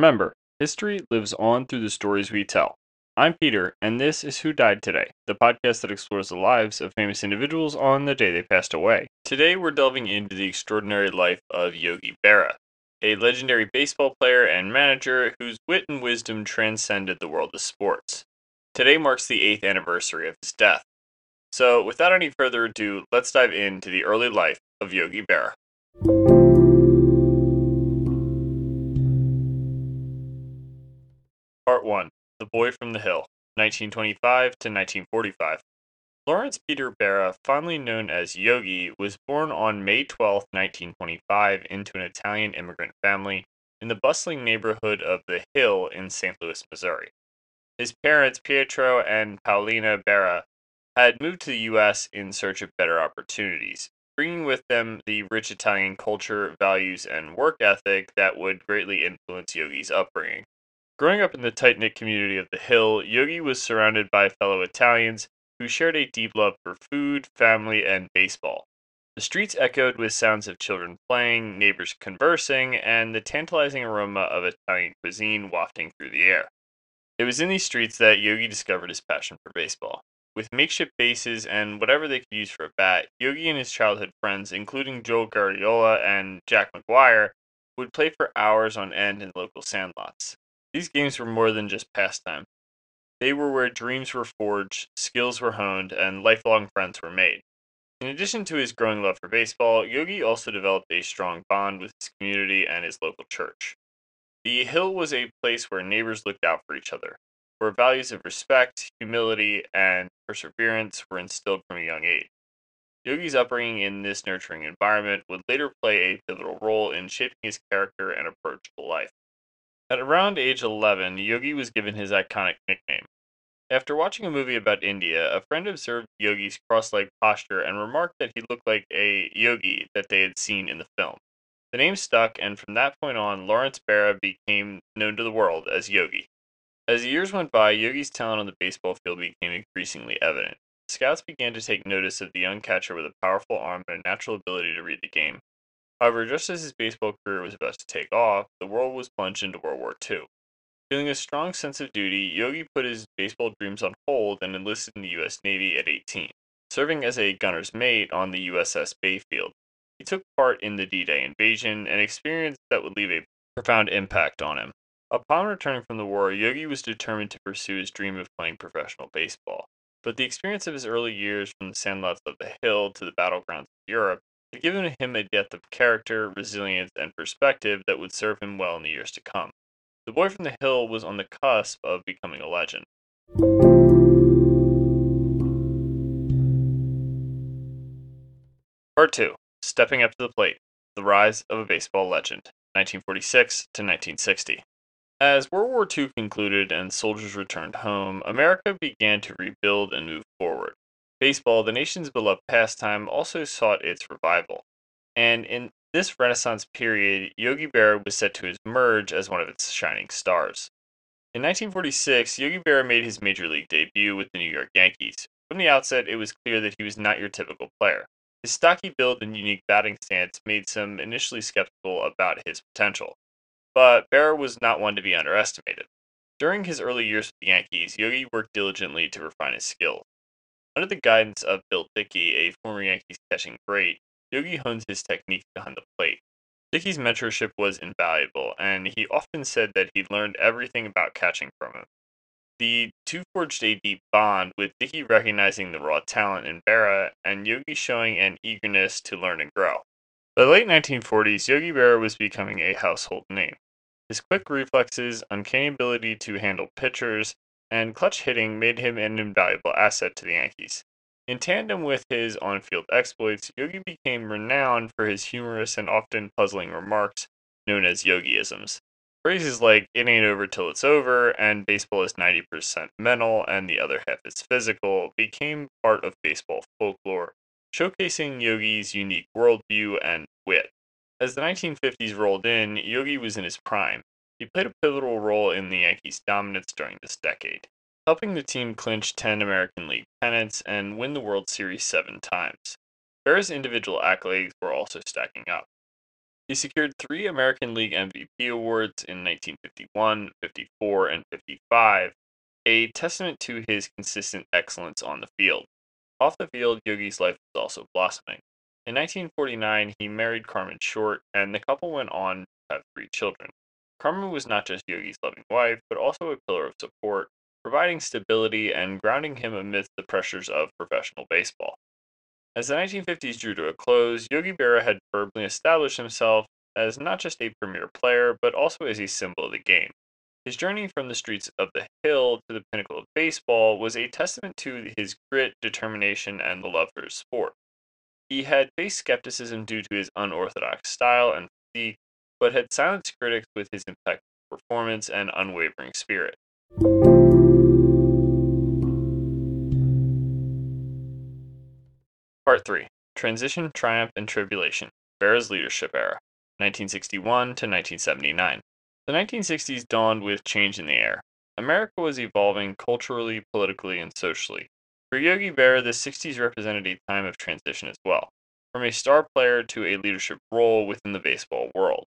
Remember, history lives on through the stories we tell. I'm Peter, and this is Who Died Today, the podcast that explores the lives of famous individuals on the day they passed away. Today, we're delving into the extraordinary life of Yogi Berra, a legendary baseball player and manager whose wit and wisdom transcended the world of sports. Today marks the eighth anniversary of his death. So, without any further ado, let's dive into the early life of Yogi Berra. Boy from the Hill, 1925 to 1945. Lawrence Peter Berra, fondly known as Yogi, was born on May 12, 1925, into an Italian immigrant family in the bustling neighborhood of The Hill in St. Louis, Missouri. His parents, Pietro and Paolina Berra, had moved to the U.S. in search of better opportunities, bringing with them the rich Italian culture, values, and work ethic that would greatly influence Yogi's upbringing. Growing up in the tight knit community of the Hill, Yogi was surrounded by fellow Italians who shared a deep love for food, family, and baseball. The streets echoed with sounds of children playing, neighbors conversing, and the tantalizing aroma of Italian cuisine wafting through the air. It was in these streets that Yogi discovered his passion for baseball. With makeshift bases and whatever they could use for a bat, Yogi and his childhood friends, including Joe Garagiola and Jack Maguire, would play for hours on end in local sandlots. These games were more than just pastime. They were where dreams were forged, skills were honed, and lifelong friends were made. In addition to his growing love for baseball, Yogi also developed a strong bond with his community and his local church. The Hill was a place where neighbors looked out for each other, where values of respect, humility, and perseverance were instilled from a young age. Yogi's upbringing in this nurturing environment would later play a pivotal role in shaping his character and approach to life. At around age 11, Yogi was given his iconic nickname. After watching a movie about India, a friend observed Yogi's cross legged posture and remarked that he looked like a yogi that they had seen in the film. The name stuck, and from that point on, Lawrence Berra became known to the world as Yogi. As the years went by, Yogi's talent on the baseball field became increasingly evident. Scouts began to take notice of the young catcher with a powerful arm and a natural ability to read the game. However, just as his baseball career was about to take off, the world was plunged into World War II. Feeling a strong sense of duty, Yogi put his baseball dreams on hold and enlisted in the U.S. Navy at 18, serving as a gunner's mate on the USS Bayfield. He took part in the D Day invasion, an experience that would leave a profound impact on him. Upon returning from the war, Yogi was determined to pursue his dream of playing professional baseball. But the experience of his early years from the sandlots of the Hill to the battlegrounds of Europe had given him a depth of character, resilience, and perspective that would serve him well in the years to come. The boy from the hill was on the cusp of becoming a legend. Part 2 Stepping Up to the Plate The Rise of a Baseball Legend, 1946 to 1960. As World War II concluded and soldiers returned home, America began to rebuild and move forward. Baseball, the nation's beloved pastime, also sought its revival. And in this Renaissance period, Yogi Berra was set to emerge as one of its shining stars. In 1946, Yogi Berra made his major league debut with the New York Yankees. From the outset, it was clear that he was not your typical player. His stocky build and unique batting stance made some initially skeptical about his potential. But Berra was not one to be underestimated. During his early years with the Yankees, Yogi worked diligently to refine his skills. Under the guidance of Bill Dickey, a former Yankees catching great, Yogi honed his technique behind the plate. Dickey's mentorship was invaluable, and he often said that he learned everything about catching from him. The two forged a deep bond, with Dickey recognizing the raw talent in Berra and Yogi showing an eagerness to learn and grow. By the late 1940s, Yogi Berra was becoming a household name. His quick reflexes, uncanny ability to handle pitchers, and clutch hitting made him an invaluable asset to the Yankees. In tandem with his on field exploits, Yogi became renowned for his humorous and often puzzling remarks known as Yogiisms. Phrases like, it ain't over till it's over, and baseball is 90% mental and the other half is physical became part of baseball folklore, showcasing Yogi's unique worldview and wit. As the 1950s rolled in, Yogi was in his prime, he played a pivotal role in the Yankees' dominance during this decade, helping the team clinch 10 American League pennants and win the World Series seven times. Berra's individual accolades were also stacking up. He secured three American League MVP awards in 1951, 54, and 55, a testament to his consistent excellence on the field. Off the field, Yogi's life was also blossoming. In 1949, he married Carmen Short, and the couple went on to have three children. Carmen was not just Yogi's loving wife, but also a pillar of support, providing stability and grounding him amidst the pressures of professional baseball. As the 1950s drew to a close, Yogi Berra had firmly established himself as not just a premier player, but also as a symbol of the game. His journey from the streets of the Hill to the pinnacle of baseball was a testament to his grit, determination, and the love for his sport. He had faced skepticism due to his unorthodox style and physique, but had silenced critics with his impeccable performance and unwavering spirit. Part 3 Transition, Triumph, and Tribulation Berra's Leadership Era, 1961 to 1979. The 1960s dawned with change in the air. America was evolving culturally, politically, and socially. For Yogi Berra, the 60s represented a time of transition as well, from a star player to a leadership role within the baseball world.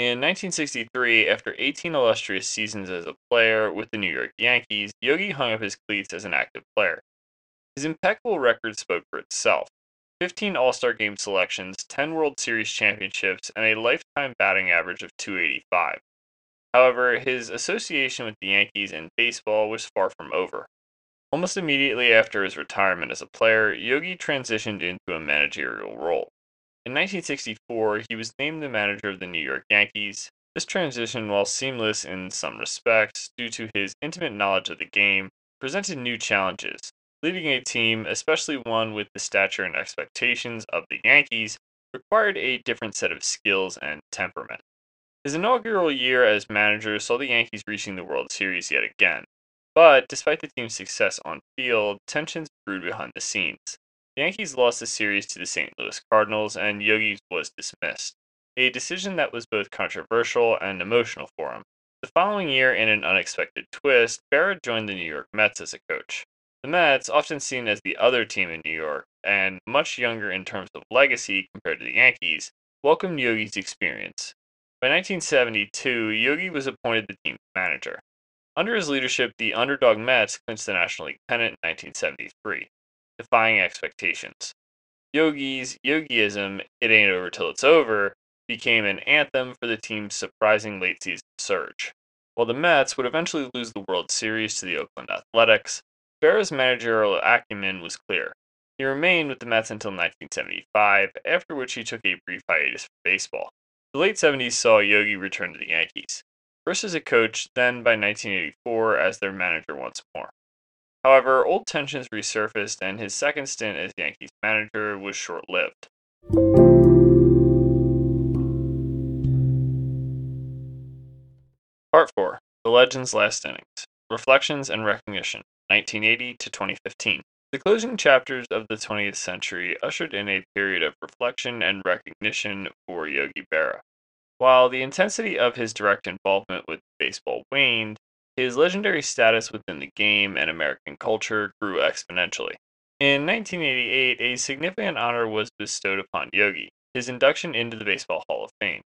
In 1963, after 18 illustrious seasons as a player with the New York Yankees, Yogi hung up his cleats as an active player. His impeccable record spoke for itself 15 All Star Game selections, 10 World Series championships, and a lifetime batting average of 285. However, his association with the Yankees and baseball was far from over. Almost immediately after his retirement as a player, Yogi transitioned into a managerial role. In 1964, he was named the manager of the New York Yankees. This transition, while seamless in some respects due to his intimate knowledge of the game, presented new challenges, Leading a team, especially one with the stature and expectations of the Yankees, required a different set of skills and temperament. His inaugural year as manager saw the Yankees reaching the World Series yet again. But despite the team's success on field, tensions brewed behind the scenes. Yankees lost the series to the St. Louis Cardinals, and Yogi was dismissed, a decision that was both controversial and emotional for him. The following year, in an unexpected twist, Berra joined the New York Mets as a coach. The Mets, often seen as the other team in New York, and much younger in terms of legacy compared to the Yankees, welcomed Yogi's experience. By 1972, Yogi was appointed the team's manager. Under his leadership, the underdog Mets clinched the National League pennant in 1973, defying expectations. Yogi's Yogiism, It Ain't Over Till It's Over, became an anthem for the team's surprising late season surge. While the Mets would eventually lose the World Series to the Oakland Athletics, Berra's managerial acumen was clear. He remained with the Mets until 1975, after which he took a brief hiatus from baseball. The late 70s saw Yogi return to the Yankees, first as a coach, then by 1984 as their manager once more. However, old tensions resurfaced, and his second stint as Yankees manager was short lived. Part 4 The Legend's Last Innings Reflections and Recognition 1980 to 2015. The closing chapters of the 20th century ushered in a period of reflection and recognition for Yogi Berra. While the intensity of his direct involvement with baseball waned, his legendary status within the game and American culture grew exponentially. In 1988, a significant honor was bestowed upon Yogi, his induction into the Baseball Hall of Fame.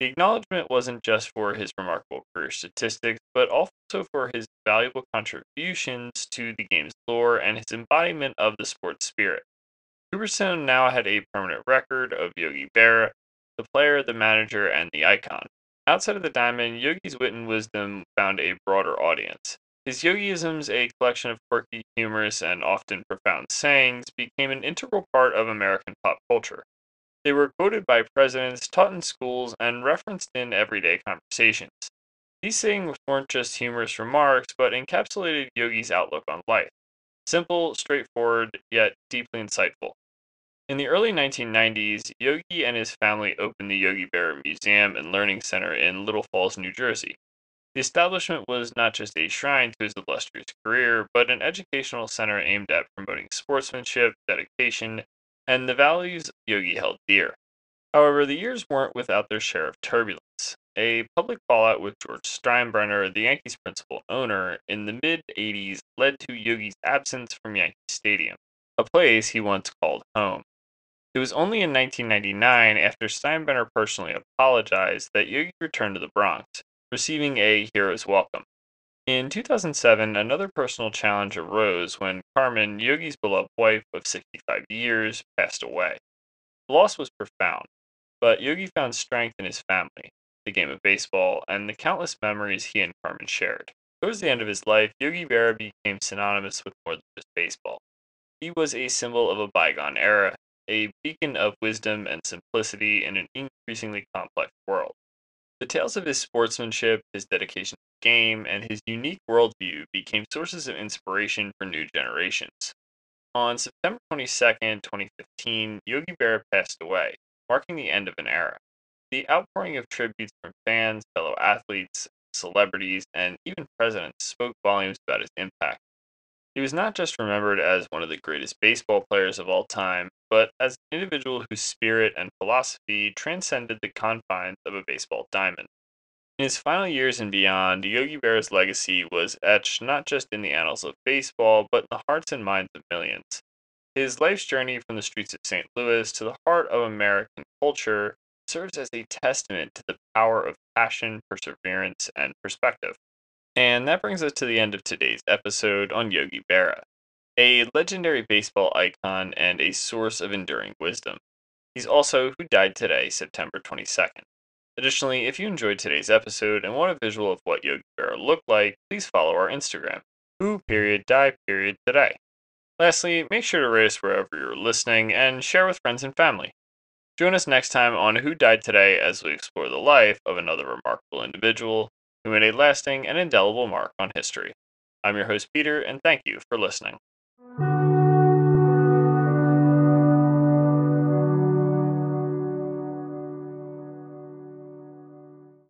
The acknowledgement wasn't just for his remarkable career statistics, but also for his valuable contributions to the game's lore and his embodiment of the sports spirit. Cooperstown now had a permanent record of Yogi Berra, the player, the manager, and the icon. Outside of the diamond, Yogi's wit and wisdom found a broader audience. His yogiisms, a collection of quirky, humorous, and often profound sayings, became an integral part of American pop culture. They were quoted by presidents, taught in schools, and referenced in everyday conversations. These sayings weren't just humorous remarks, but encapsulated Yogi's outlook on life. Simple, straightforward, yet deeply insightful. In the early 1990s, Yogi and his family opened the Yogi Berra Museum and Learning Center in Little Falls, New Jersey. The establishment was not just a shrine to his illustrious career, but an educational center aimed at promoting sportsmanship, dedication, and the values Yogi held dear. However, the years weren't without their share of turbulence. A public fallout with George Steinbrenner, the Yankees' principal owner, in the mid 80s led to Yogi's absence from Yankee Stadium, a place he once called home. It was only in 1999, after Steinbrenner personally apologized, that Yogi returned to the Bronx, receiving a hero's welcome. In 2007, another personal challenge arose when Carmen, Yogi's beloved wife of 65 years, passed away. The loss was profound, but Yogi found strength in his family, the game of baseball, and the countless memories he and Carmen shared. Towards the end of his life, Yogi Berra became synonymous with more than just baseball. He was a symbol of a bygone era, a beacon of wisdom and simplicity in an increasingly complex world. The tales of his sportsmanship, his dedication to the game, and his unique worldview became sources of inspiration for new generations. On September 22, 2015, Yogi Berra passed away, marking the end of an era. The outpouring of tributes from fans, fellow athletes, celebrities, and even presidents spoke volumes about his impact. He was not just remembered as one of the greatest baseball players of all time, but as an individual whose spirit and philosophy transcended the confines of a baseball diamond. In his final years and beyond, Yogi Berra's legacy was etched not just in the annals of baseball, but in the hearts and minds of millions. His life's journey from the streets of St. Louis to the heart of American culture serves as a testament to the power of passion, perseverance, and perspective. And that brings us to the end of today's episode on Yogi Berra, a legendary baseball icon and a source of enduring wisdom. He's also who died today, September 22nd. Additionally, if you enjoyed today's episode and want a visual of what Yogi Berra looked like, please follow our Instagram, who period die period today. Lastly, make sure to rate us wherever you're listening and share with friends and family. Join us next time on Who Died Today as we explore the life of another remarkable individual who made a lasting and indelible mark on history. I'm your host, Peter, and thank you for listening.